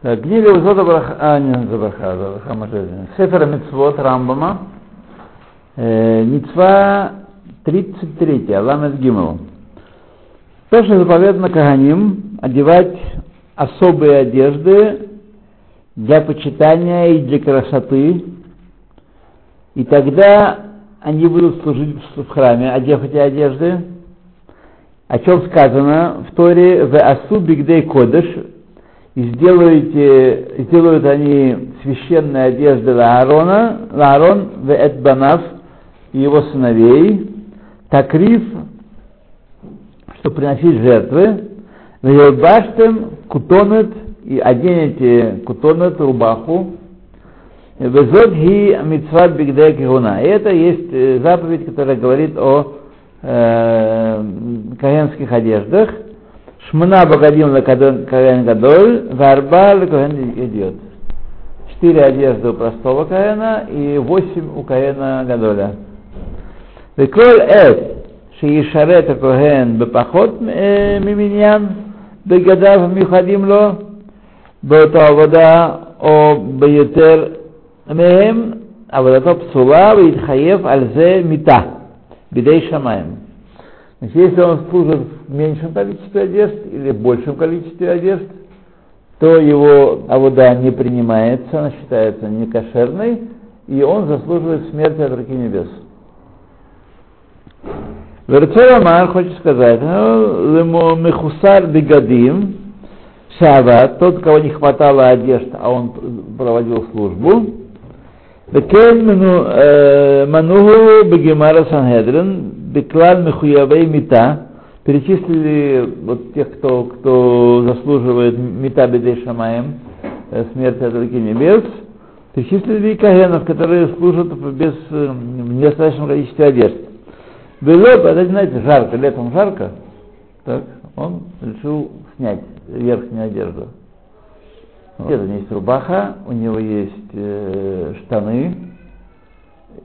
Книга Узода Браха, а, не Забраха, Забраха Мажезин. Сефера Мицвод Рамбама. Э, Мицва 33, Аламет Гимел. Тоже заповедано Каганим одевать особые одежды для почитания и для красоты. И тогда они будут служить в храме, одев эти одежды. О чем сказано в Торе в Асу Бигдей Кодыш, и сделаете, сделают они священные одежды Аарона, Аарон в Эдбанав и его сыновей, Такриф, что приносить жертвы, Вейлбаштем кутонет и оденете кутонет рубаху, Везот ги митцват бигдей кигуна. Это есть э, заповедь, которая говорит о э, каенских одеждах. Шмана богадим на Каэн Гадоль, Варба Каэн идет. Четыре одежды у простого Каэна и восемь у Каэна Гадоля. Веколь эт, שישרת הכהן בפחות ממניין בגדיו המיוחדים לו באותה עבודה או ביותר מהם עבודתו פסולה ויתחייב על זה מיתה בידי שמיים. Значит, если он служит в меньшем количестве одежд или в большем количестве одежд, то его авода не принимается, она считается некошерной, и он заслуживает смерти от руки небес. Верцерамар хочет сказать, лему мехусар бегадим, шава, тот, кого не хватало одежд, а он проводил службу, וכן מנוהו בגמר הסנהדרין Беклаль Мехуявей Мита, перечислили вот тех, кто, кто заслуживает Мита Бедей Шамаем, смерти от руки небес, перечислили кагенов, которые служат без, в недостаточном количестве одежд. Было, это, знаете, жарко, летом жарко, так, он решил снять верхнюю одежду. Вот. У него есть рубаха, у него есть э, штаны,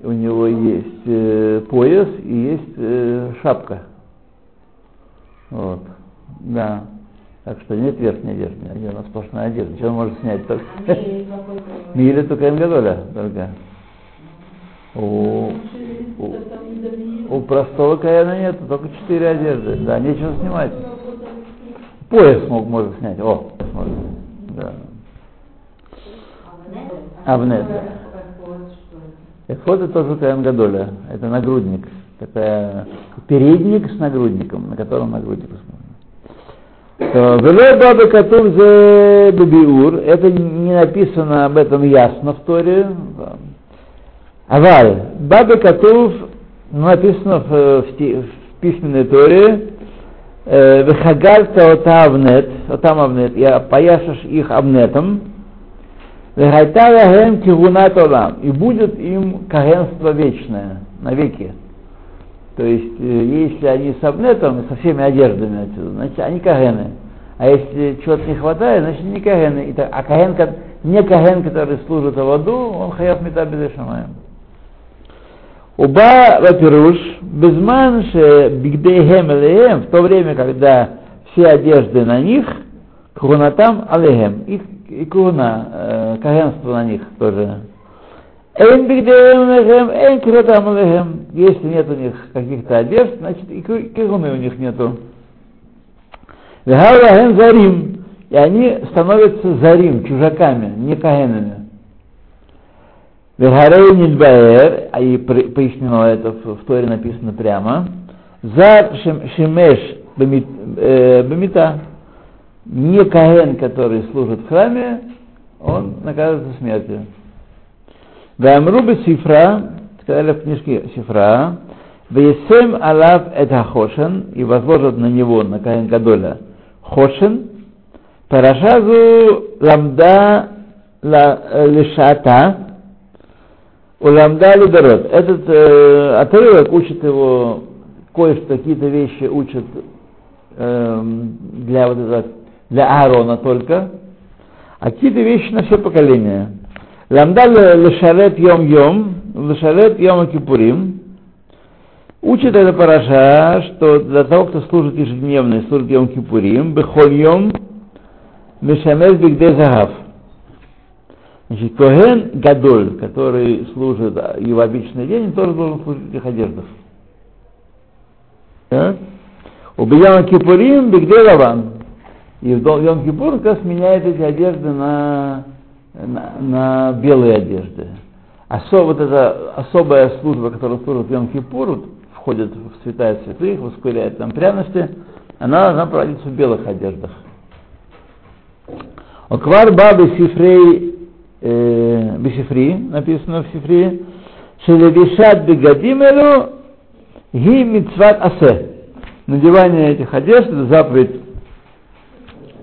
у него есть э, пояс и есть э, шапка. Вот. Да. Так что нет верхней одежды, у нас сплошная одежда. Он может снять только? Миля только Эмгадоля только. У, у, у простого Каяна нет, только четыре одежды. Да, нечего снимать. Пояс мог, может снять. О, может. Да. Авнет. Эфод это тоже Каэн Гадоля, это нагрудник, такая передник с нагрудником, на котором нагрудник Вело Баба Катув за Бабиур, это не написано об этом ясно в Торе. Аваль, Баба Катув написано в, в, в письменной Торе, Вехагальта отавнет, отамавнет, я пояшешь их обнетом, Вегайтая кигунат олам. И будет им кагенство вечное, навеки. То есть, если они с обнетом, со всеми одеждами отсюда, значит, они кагены. А если чего-то не хватает, значит, не кагены. А каген, не каген, который служит в аду, он хаяв мета безешамаем. Уба вапируш, безман ше бигдейхем элеем, в то время, когда все одежды на них, кхунатам алехем, их и куна, э, каганство на них тоже. Эйн бигдеем эйн киратам лехем. Если нет у них каких-то одежд, значит и кигуны у них нету. Вехавахен зарим. И они становятся зарим, чужаками, не каганами. Вехарей нильбаэр, а и пояснено это в, Торе написано прямо. За шемеш бемита не Каэн, который служит в храме, он наказывается смертью. Вамрубы Сифра, сказали в книжке Сифра, Весем Алав это Хошен, и возложат на него, на Каэн Гадоля, Хошен, Парашазу Ламда Лешата, у Ламда Лидород. Этот э, отрывок учит его, кое-что, какие-то вещи учат э, для вот этого для Аарона только, а какие-то вещи на все поколения. Ламда лешарет йом йом, лешарет йом кипурим. Учит эта параша, что для того, кто служит ежедневно служит йом кипурим, бехоль йом, мешамес бигде загав. Значит, Коген Гадоль, который служит и в обычный день, тоже должен служить в этих одеждах. У Бияма Кипурим Бигде Лаван. И в Йом Кипур как раз меняет эти одежды на, на, на белые одежды. Осо, вот эта особая служба, которая служит в Йом Кипур, входит в святая святых, воскуряет там пряности, она должна проводиться в белых одеждах. Оквар бабы сифрей э, бисифри, написано в сифре, шелевишат бегадимелу ги мицват асе. Надевание этих одежд это заповедь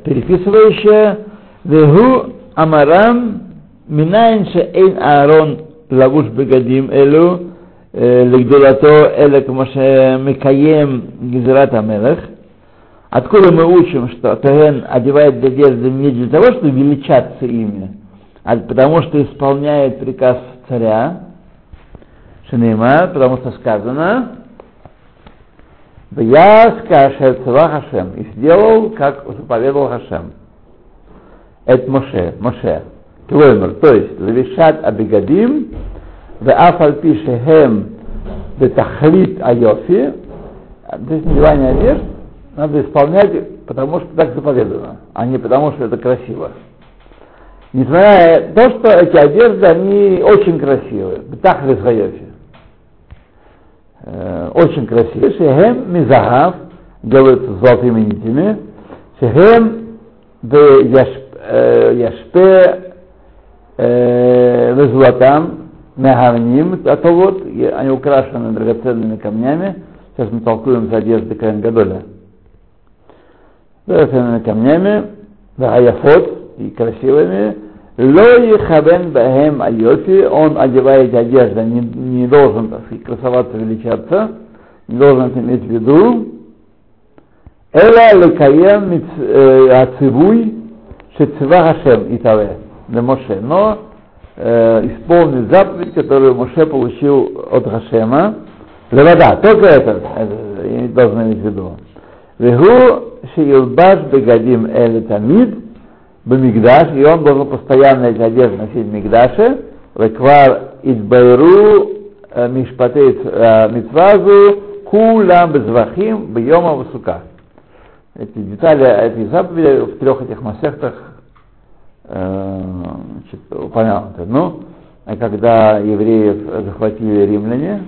переписывающая вегу Амарам Минайн Шейн Аарон Лавуш Бегадим Элю Легдулато Элек Маше Микаем Гизрат Амелах. Откуда мы учим, что Таген одевает одежды не для того, чтобы величаться ими, а потому что исполняет приказ царя, Шенейма, потому что сказано, я скашет Хашем, и сделал, как заповедовал Хашем. Эт Моше, Моше. Клоймер, то есть, левишат абигадим, в афальпи шехем бетахлит айофи, то есть надевание одежд надо исполнять, потому что так заповедано, а не потому что это красиво. Несмотря на то, что эти одежды, они очень красивые, бетахлит айофи. Очень красивые. Шехем Мизахав делают золотыми нитями. Шехем де яшк яшпе везлатам, Мегавним, а то вот, они украшены драгоценными камнями. Сейчас мы толкуем за одежды Каин Гадоля. Драгоценными камнями, Ваяфот и красивыми. Лои хабен бахем айофи, он одевает одежду, не, не должен, так сказать, красоваться, величаться, не должен это иметь в виду. Эла лекаем ацивуй шецива хашем итаве, Моше. Но э, исполнить заповедь, которую Моше получил от Хашема. Левада, только это, это я должен иметь в виду. Вегу шиилбаш бегадим эль тамид бемигдаш, и он должен постоянно эти одежды носить в Мигдаше, веквар идбайру мишпатей э, митвазу кулам безвахим бьема высука. Эти детали этой заповеди в трех этих масехтах значит, упомянуты. Ну, а когда евреев захватили римляне,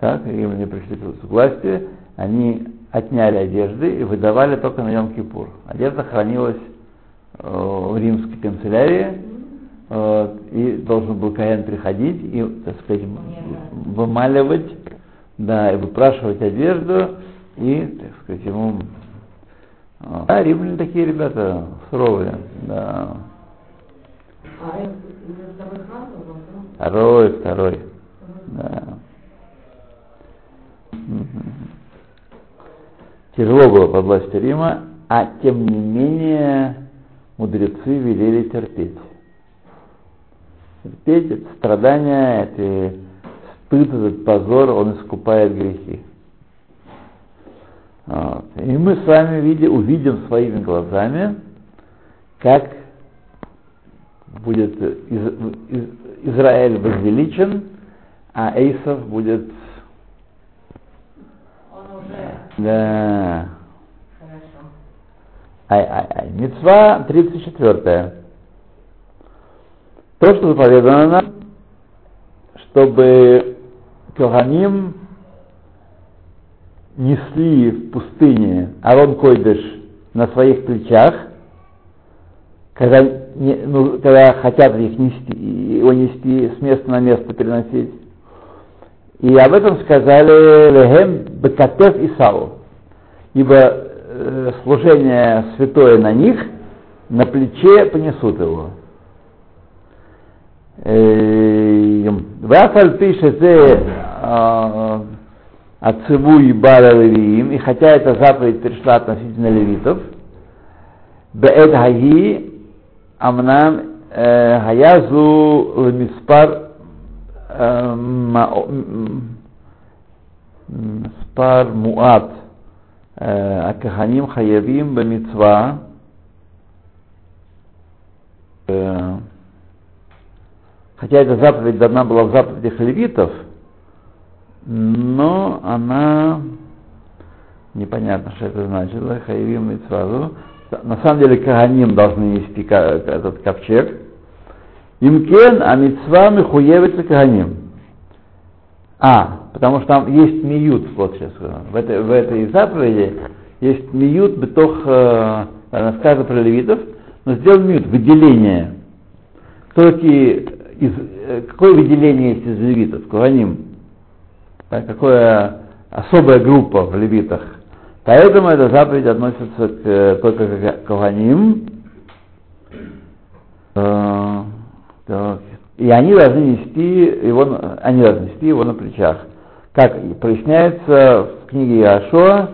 так, римляне пришли к власти, они отняли одежды и выдавали только на Йом-Кипур. Одежда хранилась э, в римской канцелярии, э, и должен был Каин приходить и, так сказать, вымаливать, да, и выпрашивать одежду, и, так сказать, ему... Э, а, римляне такие ребята суровые, да. Второй, второй. Да. Тяжело было под властью Рима, а тем не менее мудрецы велели терпеть. Терпеть это страдания, это стыд, этот позор, он искупает грехи. Вот. И мы с вами видим, увидим своими глазами, как будет из, из, Израиль возвеличен, а Эйсов будет... Он уже... Да. Хорошо. Ай-ай-ай. Мецва 34. То, что заповедано нам, чтобы Коханим несли в пустыне Арон Койдыш на своих плечах, когда, не, ну, когда хотят их нести, его нести с места на место переносить. И об этом сказали Лехем Бекатев и Сау. Ибо э, служение святое на них, на плече понесут его. Вафаль пишет Ацеву и Бара Левиим, и хотя эта заповедь пришла относительно левитов, Беэд Хаги אמנם היה זו למספר מספר מועט. הכהנים חייבים במצווה хотя эта заповедь дана была в заповедях левитов, но она непонятно, что это значило, хаевим и сразу. на самом деле Каганим должны нести этот ковчег. Имкен, а митцва михуевится Каганим. А, потому что там есть миют, вот сейчас, в этой, в этой заповеди есть миют, бетох, э, сказано про левитов, но сделал миют, выделение. Кто такие, из, э, какое выделение есть из левитов? Куаним. Да, какая особая группа в левитах. Поэтому эта заповедь относится к, э, только к Куаним. Э. И они должны нести его, они должны нести его на плечах. Как проясняется в книге Иошуа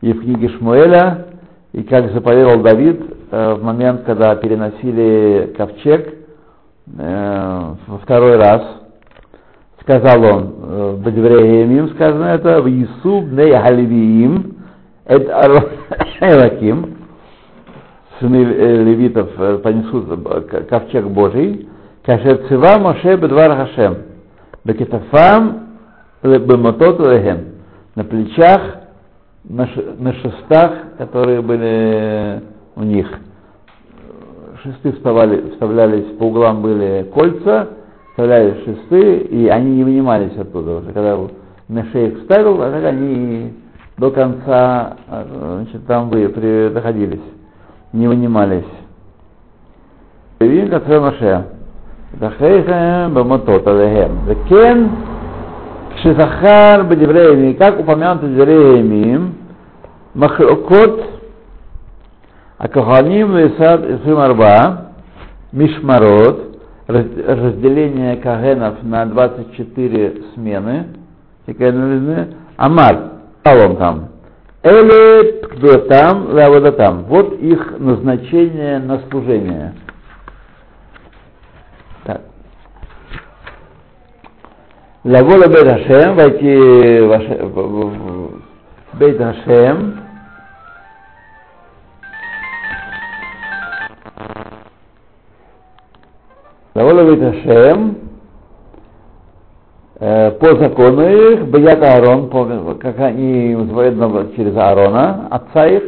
и в книге Шмуэля, и как заповедовал Давид э, в момент, когда переносили ковчег во второй раз, сказал он, э, в Бадевреемим сказано это, в Исуб ней Халивиим, это Элаким, сыны э, левитов э, понесут ковчег Божий, Кашер цива Моше бедвар Хашем. Бекетафам бемотот лехем. На плечах, на, шестах, которые были у них. Шесты вставали, вставлялись, по углам были кольца, вставлялись шесты, и они не вынимались оттуда. Уже когда на шею вставил, а так они до конца значит, там вы при, не вынимались. Видим, как Моше. Дахейхем баматот алехем. Векен кшизахар бедевреями, как упомянуто деревьями, махлокот Акаханим Лисад Исрим Арба, Мишмарот, разделение кагенов на 24 смены, Амар, Алом там. Эле там, там. Вот их назначение на служение. Лавола Бейт Хашем, войти в Бейт Хашем, Лавола Бейт по закону их, Беят Аарон, как они заповедовали через Аарона, отца их,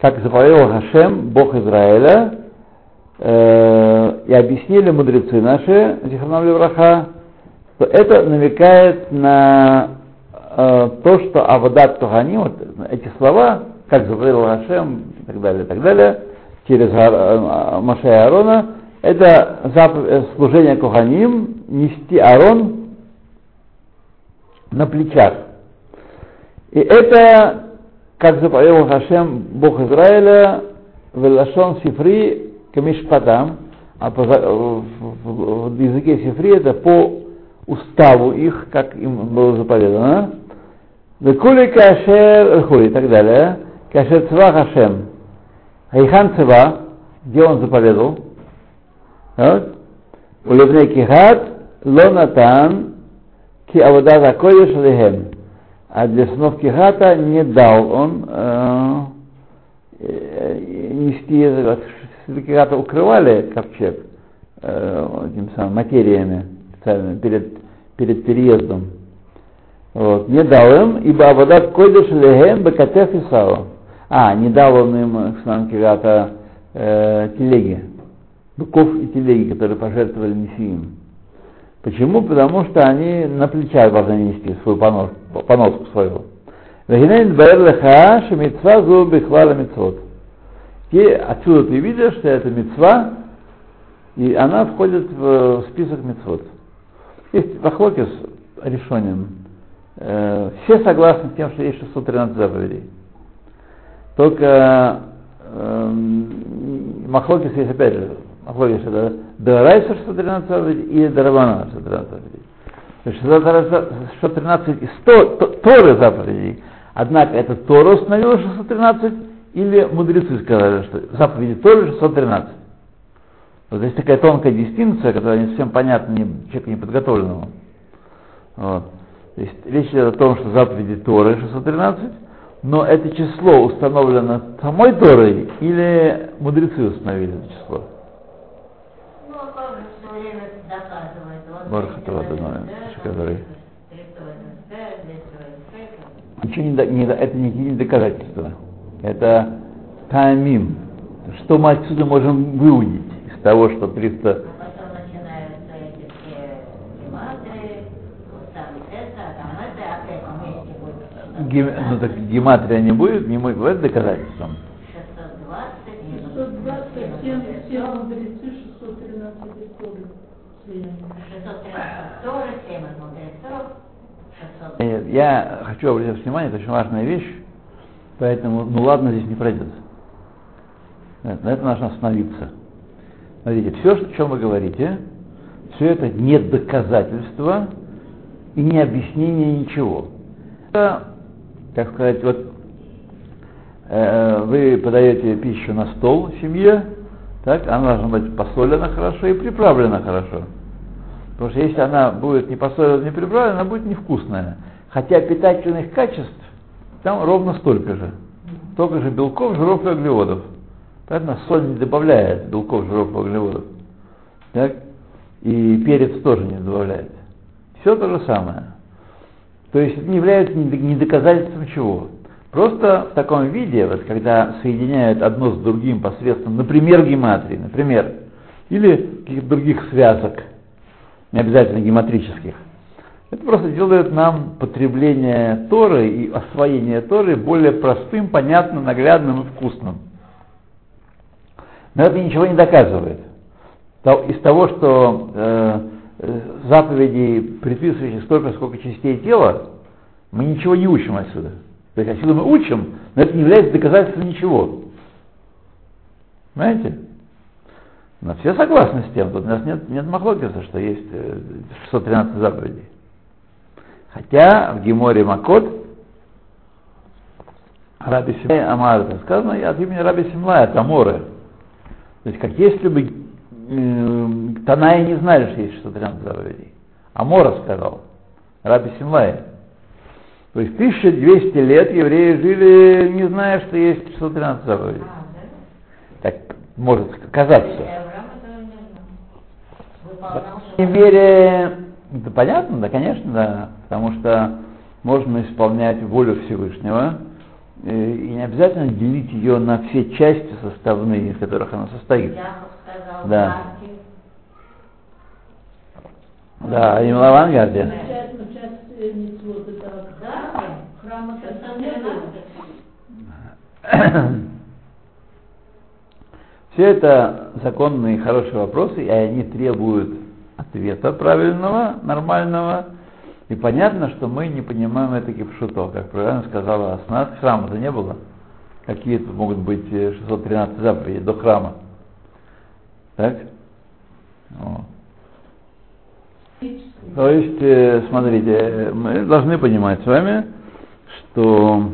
как заповедовал Хашем, Бог Израиля, и объяснили мудрецы наши, Зихарнам Левраха, то это намекает на э, то, что Авадат Тухани, вот эти слова, как заповедал Хашем и так далее, и так далее, через э, Маша и Аарона, это э, служение Коханим, нести Аарон на плечах. И это, как заповедал Хашем, Бог Израиля, Велашон Сифри Камишпатам, а по, в, в, в языке Сифри это по уставу их, как им было заповедано. Векули кашер хури и так далее. Кашер цва хашем. Хайхан цва, где он заповедовал. Вот. У левней кихат лонатан ки авода закодиш лехем. А для сынов кихата не дал он э, нести, кихата укрывали ковчег э, этим самым материями перед, перед переездом. Вот. Не дал им, ибо Абадат Койдыш Лехем Бекатеф Исава. А, не дал он им, Шнан Кирата, э, телеги, быков и телеги, которые пожертвовали Мессиим. Почему? Потому что они на плечах должны нести свою понос, поноску свою. И отсюда ты видишь, что это мецва, и она входит в список мецвод. Есть Вахлокис решением. Э, все согласны с тем, что есть 613 заповедей. Только э, Махлокис есть опять же, Это Дарайса 613 заповедей или Дарабана 613 заповедей. 613 и 100 Торы заповедей. Однако это Тора установила 613 или мудрецы сказали, что заповеди Торы 613. Вот здесь такая тонкая дистинкция, которая не совсем понятна не, человеку неподготовленному. Вот. То есть речь идет о том, что заповеди Торы 613, но это число установлено самой Торой или мудрецы установили это число? Бархатова, который... Ничего не, до, не, до, это никакие не доказательство, Это тамим. Что мы отсюда можем выудить из того, что 300... Гем... Ну так гематрия не будет, не будет, будет доказательством. 620, Я хочу обратить внимание, это очень важная вещь, поэтому, ну ладно, здесь не пройдет. На это нужно остановиться. Смотрите, все, о чем вы говорите, все это не доказательство и не объяснение ничего. Это так сказать, вот э, вы подаете пищу на стол семье, так, она должна быть посолена хорошо и приправлена хорошо. Потому что если она будет не посолена, не приправлена, она будет невкусная. Хотя питательных качеств там ровно столько же. Столько же белков, жиров и углеводов. Поэтому соль не добавляет белков, жиров и углеводов. Так? И перец тоже не добавляет. Все то же самое. То есть это не является не доказательством чего. Просто в таком виде, вот когда соединяют одно с другим посредством, например, гематрии, например, или каких-то других связок, не обязательно гематрических, это просто делает нам потребление Торы и освоение Торы более простым, понятным, наглядным и вкусным. Но это ничего не доказывает. Из того, что э, Э, заповедей, предписывающих столько, сколько частей тела, мы ничего не учим отсюда. То есть отсюда мы учим, но это не является доказательством ничего. Понимаете? Но все согласны с тем, тут у нас нет, нет махлокиса, что есть 613 э, заповедей. Хотя в Геморе Макот Раби Симлай Амар, это сказано от имени Раби Симлая, от Аморы. То есть, как если бы Танаи не знали, что есть 613 заповедей. Амора сказал, Раби Симлай. То есть 1200 лет евреи жили, не зная, что есть 613 заповедей. Так может казаться. В мере, это понятно, да, конечно, да, потому что можно исполнять волю Всевышнего, э, и не обязательно делить ее на все части составные, из которых она состоит да. Да, и в авангарде. Все это законные хорошие вопросы, и они требуют ответа правильного, нормального. И понятно, что мы не понимаем это кипшуто, как правильно сказала Аснат, храма-то не было. Какие тут могут быть 613 заповедей до храма. Так? Вот. То есть, э, смотрите, мы должны понимать с вами, что,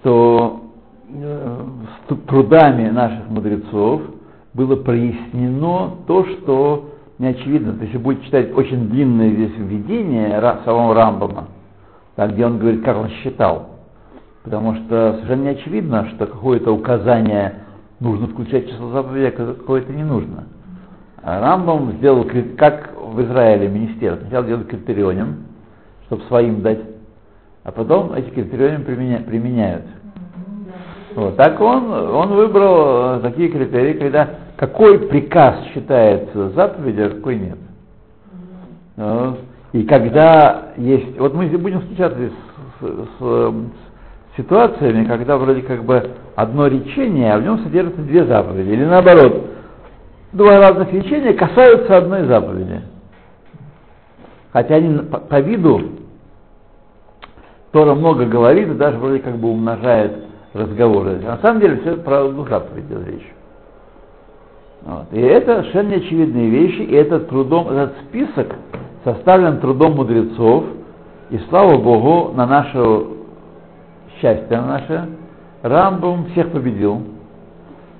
что э, с трудами наших мудрецов было прояснено то, что не очевидно. То есть, если будете читать очень длинное здесь введение самого Рамбама, так, где он говорит, как он считал, потому что совершенно не очевидно, что какое-то указание нужно включать число заповедей, а какое-то не нужно. А Рамбам сделал, как в Израиле министерство, сначала делают критерионем, чтобы своим дать, а потом эти критерионы применя, применяют. Вот. Так он, он выбрал э, такие критерии, когда какой приказ считается заповедью, а какой нет. Вот. И когда есть, вот мы будем встречаться с, с, с, ситуациями, когда вроде как бы одно речение, а в нем содержатся две заповеди. Или наоборот, два разных речения касаются одной заповеди. Хотя они по, по виду Тора много говорит и даже вроде как бы умножает разговоры. На самом деле все про одну заповедь речь. Вот. И это совершенно очевидные вещи, и этот, трудом, этот список составлен трудом мудрецов, и слава Богу, на нашу счастье наше, Рамбом всех победил.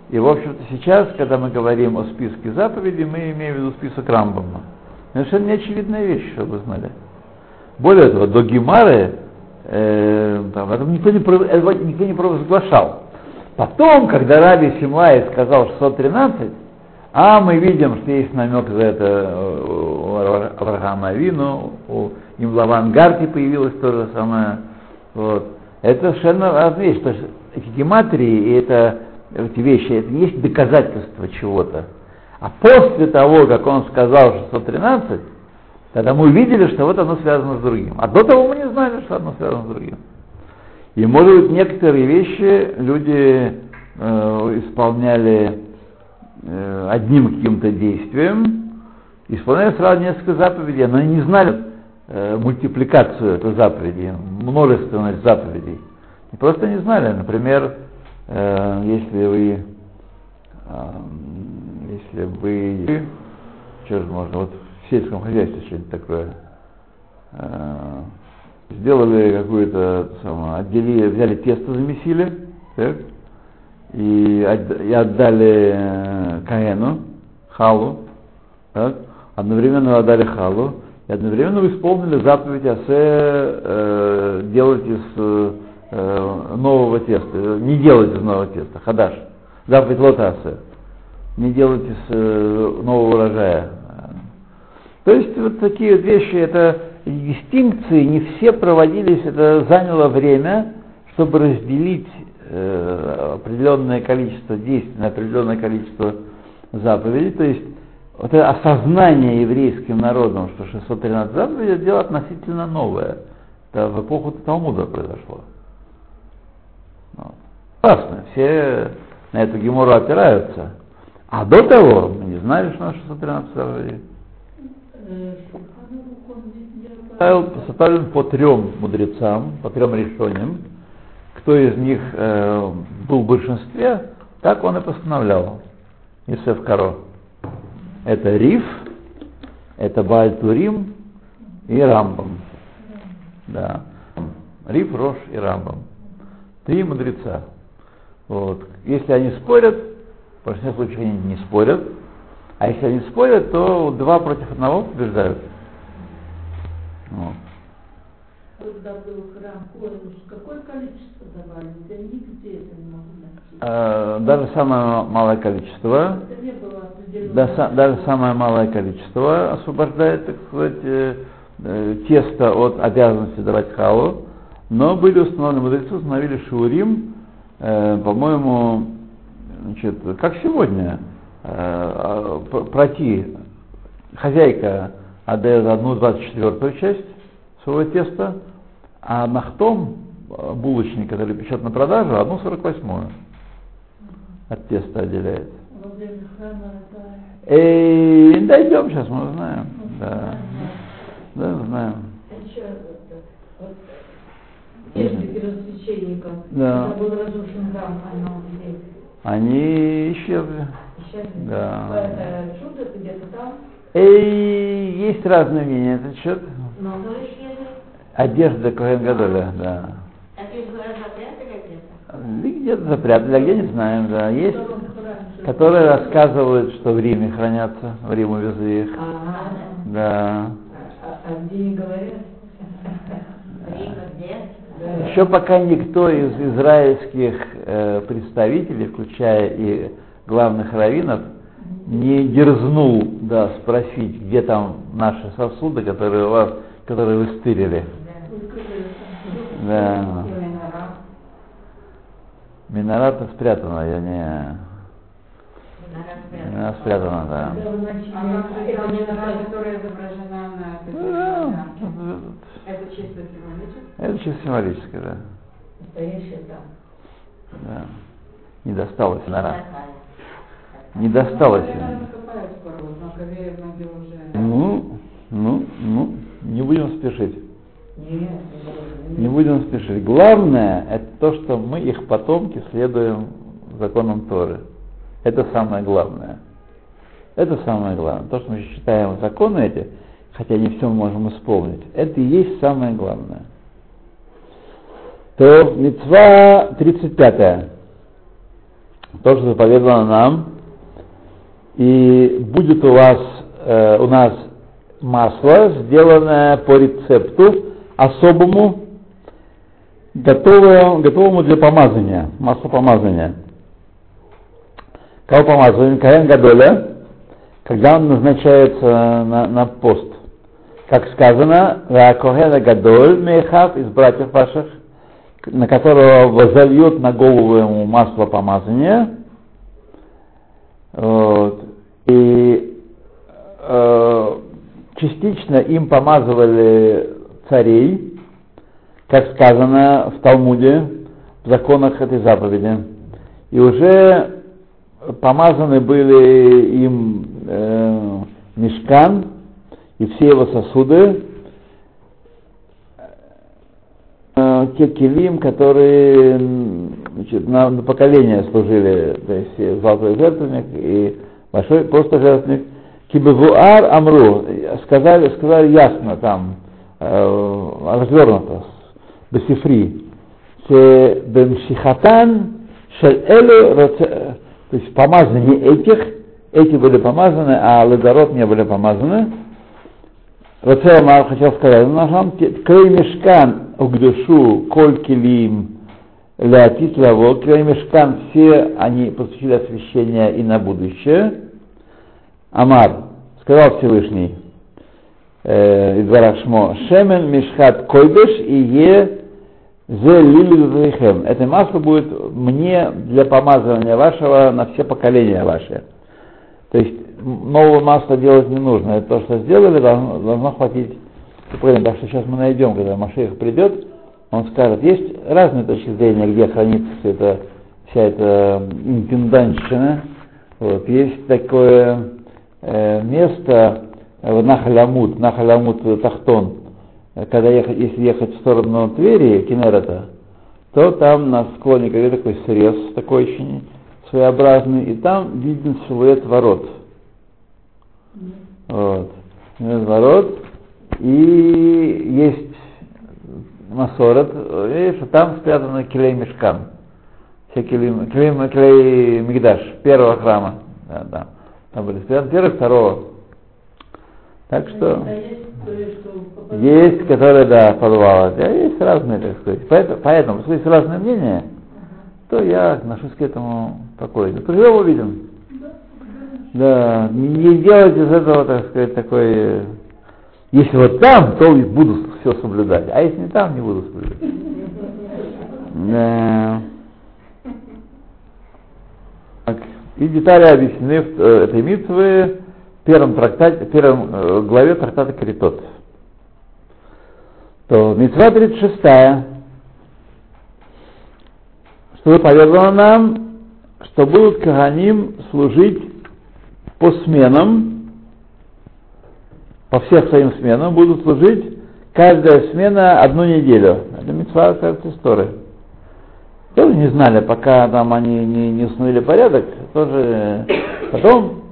И, в общем-то, сейчас, когда мы говорим о списке заповедей, мы имеем в виду список Рамбома. Совершенно неочевидная вещь, чтобы вы знали. Более того, до Гемары э, там, никто не, это никто не провозглашал. Потом, когда Раби Симлай сказал 613, А мы видим, что есть намек за это у Авраама Авину, у Имлаван Гарти появилось то же самое. Вот. Это совершенно разные вещи. То есть эти гематрии и это, эти вещи, это есть доказательство чего-то. А после того, как он сказал 613, тогда мы увидели, что вот оно связано с другим. А до того мы не знали, что оно связано с другим. И, может быть, некоторые вещи люди э, исполняли э, одним каким-то действием, исполняли сразу несколько заповедей, но они не знали э, мультипликацию этой заповеди, множественность заповедей. И просто не знали. Например, э, если вы э, если вы что же можно, вот сельском хозяйстве что-нибудь такое э, сделали какую-то отделили, взяли тесто, замесили, так, и, и отдали э, Каэну, халу, так, одновременно отдали халу, и одновременно исполнили заповедь Асе э, делать из э, нового теста, не делать из нового теста, хадаш, заповедь лота Асе, не делать из э, нового урожая. То есть вот такие вот вещи, это дистинкции не все проводились, это заняло время, чтобы разделить э, определенное количество действий на определенное количество заповедей. То есть вот это осознание еврейским народом, что 613 заповедей, это дело относительно новое. Это в эпоху Талмуда произошло. Вот. Классно, все на эту гемору опираются. А до того мы не знали, что на 613 заповедей составлен по трем мудрецам, по трем решениям. Кто из них э, был в большинстве, так он и постановлял. Исеф Каро. Это Риф, это Бальтурим и Рамбам. Да. Риф, Рош и Рамбам. Три мудреца. Вот. Если они спорят, в большинстве случаев они не спорят, а если они спорят, то два против одного побеждают. Вот. Когда был храм какое количество давали? Я нигде это не могу найти. Э, даже самое малое количество. Это не было да, даже самое малое количество освобождает, так сказать, э, э, тесто от обязанности давать халу. Но были установлены мудрецы, установили шаурим, э, по-моему, значит, как сегодня, пройти хозяйка отдает одну двадцать четвертую часть своего теста, а нахтом э, булочник, который печет на продажу, одну сорок восьмую от теста отделяет. И э, дойдем сейчас, мы узнаем. Да. Да, знаем. Если перед священником, да. был разрушен храм, где? Они исчезли. Да. Это чудо где-то там? И есть разные мнения на этот счет. Но оно исчезли? Одежда Коэн Гадоля, да. А говоришь, запрятали где-то? Запрятали, а где не знаем, да. Есть, которые рассказывают, что в Риме хранятся, в Рим увезли их. Да. А, а где не говорят? Еще пока никто из израильских э, представителей, включая и главных раввинов, не дерзнул да, спросить, где там наши сосуды, которые у вас, которые вы стырили. Да. Минората спрятана, я не... Минора спрятана, да. Это не та, которая изображена на Да, Это чисто символически? Это чисто символическое, да. Настоящая там. да. Не досталось Минора. Не досталось ему. Ну, ну, ну, не будем спешить. Не будем спешить. Главное, это то, что мы, их потомки, следуем законам Торы. Это самое главное. Это самое главное. То, что мы считаем законы эти, хотя не все мы можем исполнить, это и есть самое главное. То мецва 35 то, что заповедано нам, и будет у вас, э, у нас масло, сделанное по рецепту особому, готовое, готовому для помазания, масло помазания. Кого помазываем? Каэн Гадоля, когда он назначается на, на пост. Как сказано, Коэна Гадоль Мехав из братьев ваших, на которого возольет на голову ему масло помазания. Вот. И э, частично им помазывали царей, как сказано в Талмуде, в законах этой заповеди. И уже помазаны были им э, мешкан и все его сосуды, э, те килим, которые значит, на, на поколение служили, то есть золотой жертвенник и большой просто жертвенник. Кибевуар Амру, сказали, сказали ясно там, э, развернуто, Бесифри, Бемшихатан Шель Элю, то есть помазание этих, эти были помазаны, а ледород не были помазаны. Рацел Мар хотел сказать, Нахам, Крей Мешкан Угдушу Коль Килим Леатит Лаво, Крей Мешкан, все они посвятили освящение и на будущее. Амар, сказал Всевышний, э, из Шмо, Шемен Мишхат Койбеш и Е Зе лили Это масло будет мне для помазывания вашего на все поколения ваши. То есть нового масла делать не нужно. Это то, что сделали, должно, должно хватить. Так что сейчас мы найдем, когда Машех придет, он скажет, есть разные точки зрения, где хранится вся эта, вся эта интендантщина. Вот. Есть такое э, место в Нахалямут, Нахалямут Тахтон, когда ехать, если ехать в сторону Твери, Кенерета, то там на склоне горе такой срез, такой очень своеобразный, и там виден силуэт ворот. Вот. Ворот. И есть Масорот, и что там спрятаны Килей Мешкан. Все Килей, Килей, Килей Мигдаш, первого храма. Да, да. Там были спрятаны первого, второго. Так что... Есть, которые, да, подвалы, а есть разные, так сказать. Поэтому, поэтому если есть разные мнения, то я отношусь к этому спокойно. Поживем, увидим. Да, не делайте из этого, так сказать, такой... Если вот там, то буду все соблюдать, а если не там, не буду соблюдать. Да. И детали объяснены в э, этой митве в первом трактате, в первом э, главе трактата Каритот то Митва 36, что поведало нам, что будут Каганим служить по сменам, по всех своим сменам, будут служить каждая смена одну неделю. Это кажется, история. Тоже не знали, пока там они не, не установили порядок, тоже потом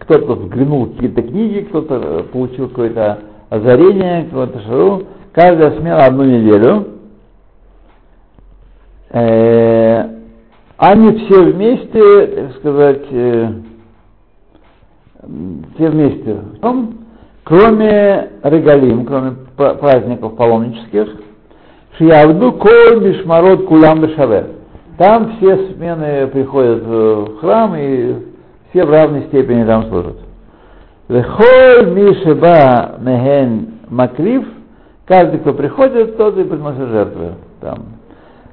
кто-то взглянул какие-то книги, кто-то получил какое-то озарение, какое-то шару, каждая смена одну неделю. Э, они все вместе, так сказать, э, все вместе. Кроме регалим, кроме праздников паломнических, Шиявду коль бишмарот кулам бешаве. Там все смены приходят в храм и все в равной степени там служат. Вехоль мишеба мехен маклив – Каждый, кто приходит, тот и приносит жертвы. Там.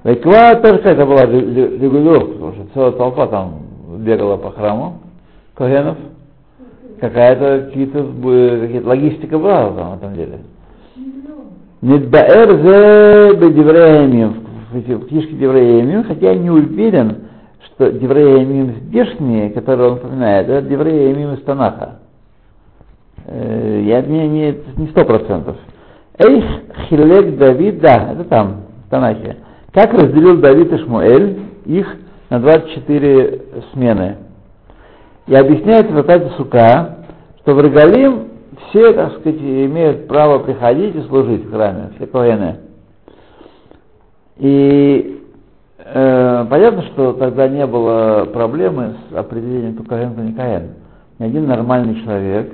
Тоже какая-то была регулировка, потому что целая толпа там бегала по храму Когенов. Какая-то какие-то, какие логистика была там, на этом деле. Нидбаэр зе бедевреямим, в книжке Девреямим, хотя я не уверен, что Девреямим здешние, которые он упоминает, это Девреямим из Танаха. Э, я не сто процентов. Эйх хилек Давид, да, это там, в Танахе. Как разделил Давид и Шмуэль их на 24 смены. И объясняет в Татате Сука, что в Регалим все, так сказать, имеют право приходить и служить в храме, все коэны. И э, понятно, что тогда не было проблемы с определением, кто коэн, кто не коэн. Ни один нормальный человек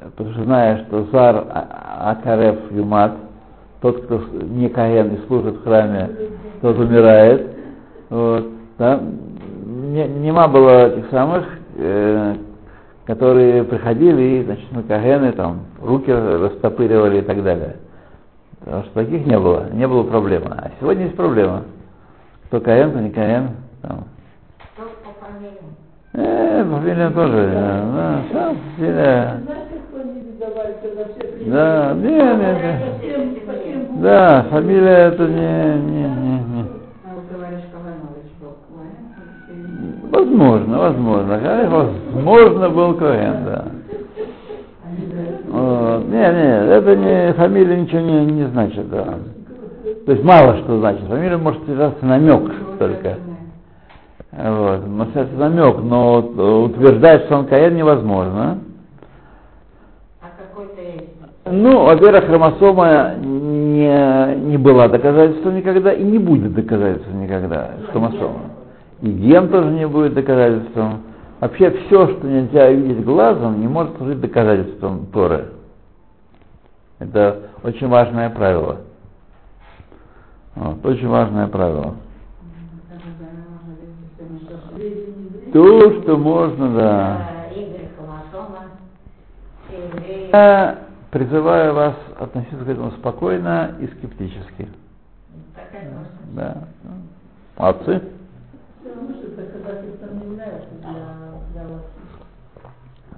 потому что зная, что Зар Акарев Юмат, тот, кто не Каен и служит в храме, тот умирает. Вот, да. не, нема было этих самых, э, которые приходили и, значит, на Кагены там руки растопыривали и так далее. Потому что таких не было, не было проблемы. А сегодня есть проблема. Кто Каен, кто не Каен. Там. Кто по фамилии? Э, фамилия тоже. Да, да, фамилия. Да, не, не, не. По всем- по всем буквам. Да, фамилия это не, не, не, не. А вот говоришь, Каганович был Коэн. Возможно, возможно. Возможно был Коэн, да. Вот. Не, не, это не, фамилия ничего не, не значит, да. То есть мало что значит. Фамилия может содержаться намек только. Вот. Может это намек, но утверждать, что он Коэн невозможно. А? Ну, во-первых, хромосома не, не была доказательством никогда и не будет доказательством никогда, хромосома. И ген тоже не будет доказательством. Вообще все, что нельзя видеть глазом, не может служить доказательством Торы. Это очень важное правило. Вот, очень важное правило. То, что можно, да. Я призываю вас относиться к этому спокойно и скептически. Да. Молодцы.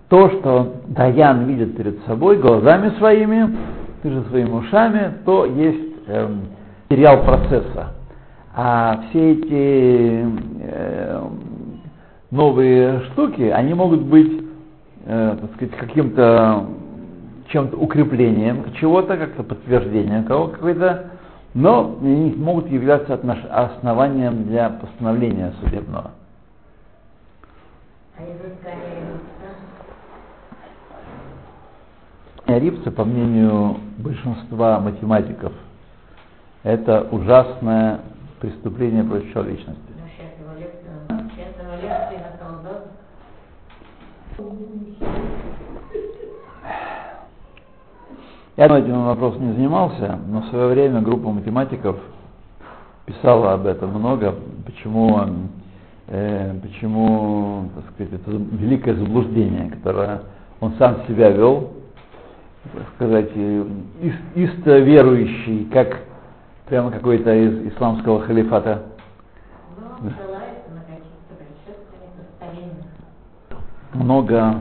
То, что Даян видит перед собой глазами своими, ты же своими ушами, то есть эм, материал процесса. А все эти эм, новые штуки, они могут быть, э, так сказать, каким-то чем-то укреплением чего-то, как-то подтверждением кого какой-то, но они могут являться основанием для постановления судебного. А Арипсы, по мнению большинства математиков, это ужасное преступление против человечности. Я этим вопросом не занимался, но в свое время группа математиков писала об этом много, почему, э, почему так сказать, это великое заблуждение, которое он сам себя вел, так сказать, э, ис- исто верующий, как прямо какой-то из исламского халифата. Много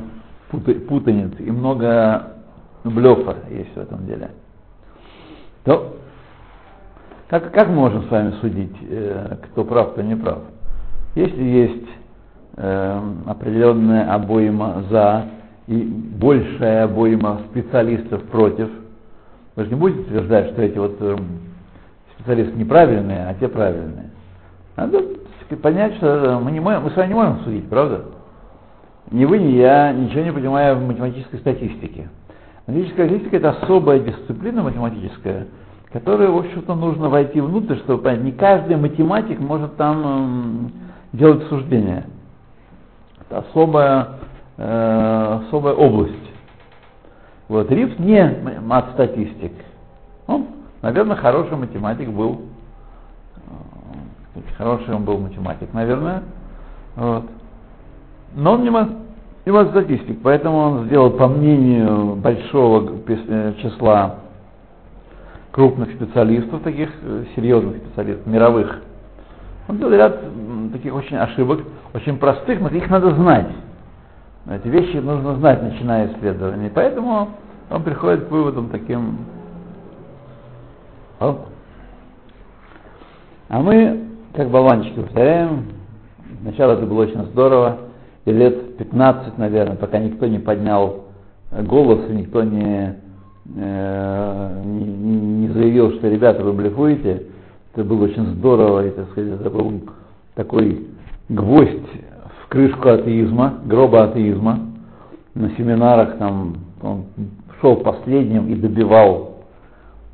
пута- путаниц и много блефа есть в этом деле. То как, как мы можем с вами судить, э, кто прав, кто не прав? Если есть э, определенная обойма за и большая обойма специалистов против, вы же не будете утверждать, что эти вот э, специалисты неправильные, а те правильные. Надо понять, что мы, не можем, мы с вами не можем судить, правда? Ни вы, ни я ничего не понимаю в математической статистике. Математическая статистика это особая дисциплина математическая, которую, в общем-то, нужно войти внутрь, чтобы понять. Не каждый математик может там эм, делать суждения. Это особая, э, особая область. Вот, Ривз не мат-статистик. Он, наверное, хороший математик был. Э, Хороший он был математик, наверное. Вот. Но он не, ма- не мат-статистик, поэтому он сделал, по мнению большого числа крупных специалистов, таких э, серьезных специалистов, мировых, он делал ряд таких очень ошибок, очень простых, но их надо знать. Эти вещи нужно знать, начиная исследование. Поэтому он приходит к выводам таким. А мы, как болванчики, повторяем. Сначала это было очень здорово, и лет 15, наверное, пока никто не поднял голос, и никто не, э, не, не- заявил, что ребята, вы блефуете. Это было очень здорово, и, так сказать, это был такой гвоздь в крышку атеизма, гроба атеизма. На семинарах там он шел последним и добивал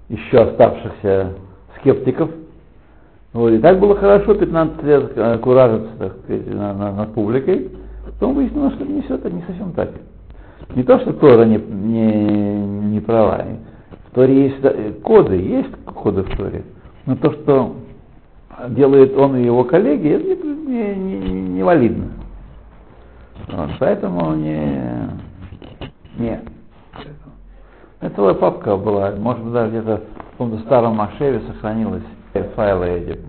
еще оставшихся скептиков. Вот, и так было хорошо 15 лет э, куражиться, так сказать, на- на- над публикой. Потом выяснилось, что не все это не совсем так. Не то, что Тора не, не, не права. В Торе есть э, коды, есть коды в Торе. Но то, что делает он и его коллеги, это не, не, не- не валидно. Вот, поэтому не, Нет. Это целая папка была, может быть, даже где-то в каком-то старом Машеве сохранилась файлы эти,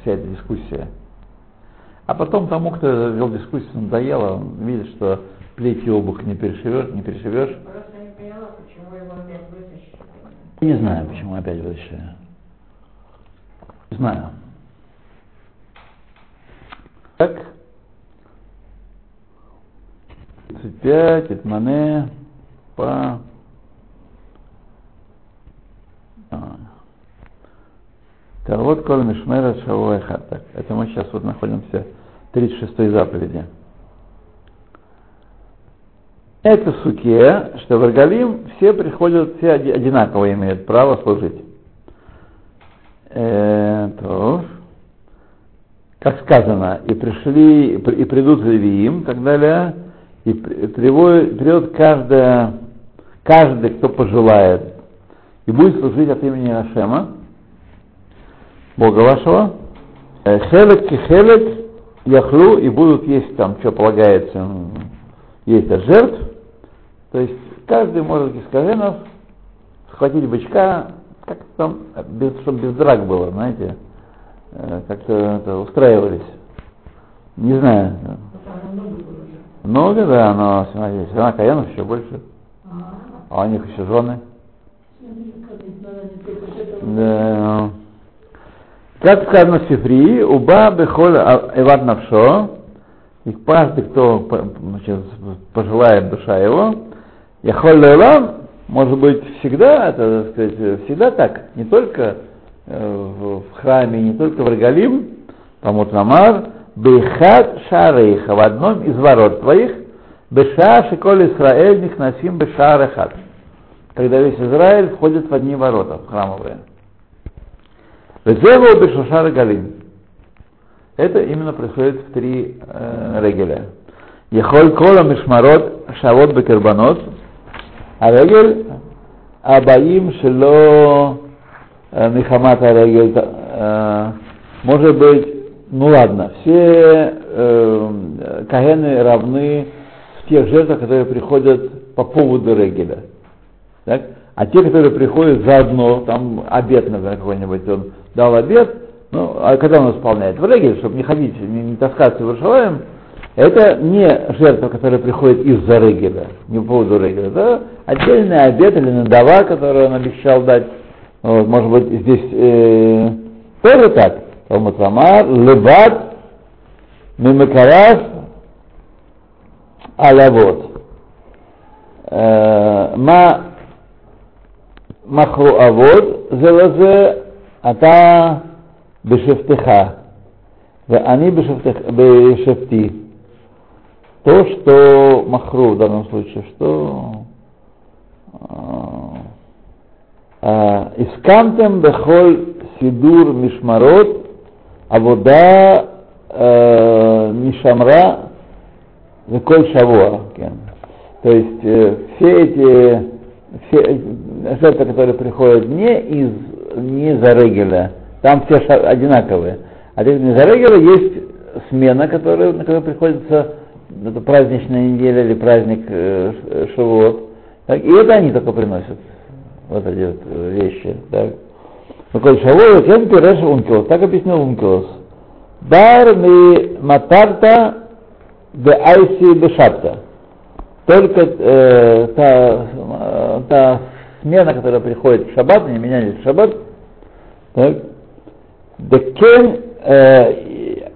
вся эта дискуссия. А потом тому, кто вел дискуссию, надоело, он видит, что плеть и обух не перешивешь, не перешивешь. Просто не поняла, почему его опять вытащили. Не знаю, почему опять вытащили. Не знаю. Так. 35, Итмане, по... А. Так, вот Коль Мишмера Шавуэхат. Так, это мы сейчас вот находимся 36 заповеди. Это суке, что в Аргалим все приходят, все оди- одинаково имеют право служить. Э, то, как сказано, и пришли, и при- и придут левиим, так далее, и при- приводит, придет каждая, каждый, кто пожелает, и будет служить от имени Ашема, Бога вашего, Э, хелек и хелек яхлу, и будут есть там, что полагается, есть от жертв, то есть каждый может из коженов схватить бычка, как там, без, чтобы без драк было, знаете, э, как-то это, устраивались. Не знаю. Много, да, но смотрите, жена Каянов еще больше, а у них еще жены. Да. Как сказано в Сифрии, уба бехоль эвад навшо, и каждый, кто значит, пожелает душа его, яхоль лейлам, может быть, всегда, это, так сказать, всегда так, не только э, в, храме, не только в Регалим, Тамут Намар, Бейхат Шарейха, в одном из ворот твоих, Беша Шиколь Исраэль Нихнасим Бешар Эхат. Когда весь Израиль входит в одни ворота, в храмовые. Везеву Бешашар Галим. Это именно происходит в три э, регеля. Ехоль кола мишмарот шавот бекербанот, а регель абаим шело э, михамата регель. э, Может быть, ну ладно, все э, кагены равны в тех жертвах, которые приходят по поводу регеля. Так? А те, которые приходят заодно, там обед, например, какой-нибудь, он дал обед, ну, а когда он исполняет? В регель, чтобы не ходить, не, не таскаться в Иерушалаем, это не жертва, которая приходит из-за регеля, не по поводу регеля, это отдельный обед или надава, который он обещал дать. Вот, может быть, здесь э, тоже так. Талмуд Рамар, лебат, мимакарас, алавот. Э, ма махру авод, зелазе, ата бешефтеха. Они бешефти. То, что махру в данном случае, что а, искантем бехоль сидур мишмарот авода э, мишамра веколь шавуа. То есть э, все эти все жертвы, которые приходят не из не за регеля, там все одинаковые. А не за регеля есть смена, которая, на которую приходится это праздничная неделя или праздник э, Ш- Шавуот. Так, и это они только приносят вот эти вот э, вещи. Так. Такой Шавуот, кен пиреш ункилос, так объяснил ункилос. Дар ми матарта де айси бешапта. Только э, та, э, та смена, которая приходит в шаббат, они менялись в шаббат, так, Декен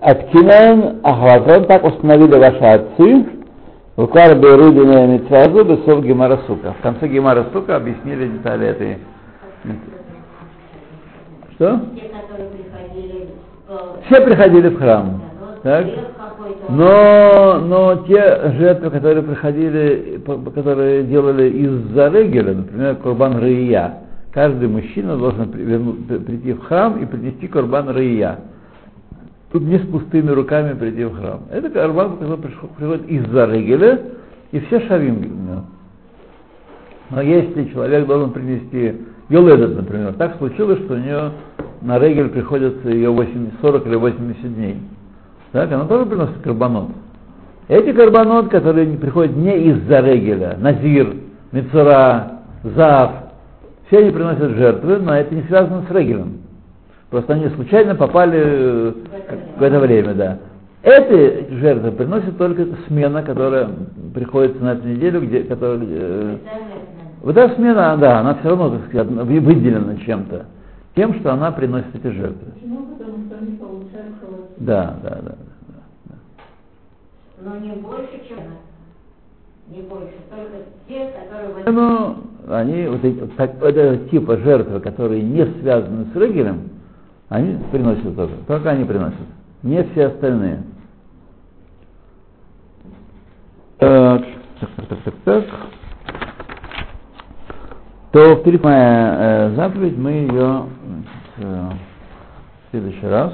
Аткинен Ахватрон, так установили ваши отцы, Укар Бейрудина Митсвазу, Бесов Гемара Сука. В конце Гемара Сука объяснили детали этой. Что? Те, которые приходили в Все приходили в храм. Так? Но, но те жертвы, которые приходили, которые делали из-за регеля, например, Курбан Раия, каждый мужчина должен прийти в храм и принести Курбан Раия. Тут не с пустыми руками прийти в храм. Это Курбан, который приходит из-за регеля, и все шавим. Но если человек должен принести Йоледет, например, так случилось, что у нее на регель приходится ее 80, 40 или 80 дней. Так, она тоже приносит карбонот. Эти карбонот, которые приходят не из-за регеля, назир, Мецура, Зав, все они приносят жертвы, но это не связано с Регелем. Просто они случайно попали э, в это время, да. Эти жертвы приносит только смена, которая приходится на эту неделю, где, которая, э, вот эта смена, да, она все равно, так сказать, выделена чем-то. Тем, что она приносит эти жертвы. Почему? Потому что они получают. Да, да, да. Но не больше, чем не больше, только те, которые... Ну, они, вот эти, вот так, это типа жертвы, которые не связаны с Регелем, они приносят тоже. Только они приносят. Не все остальные. Так, так, так, так, так, так. То вперед моя э, заповедь, мы ее э, в следующий раз.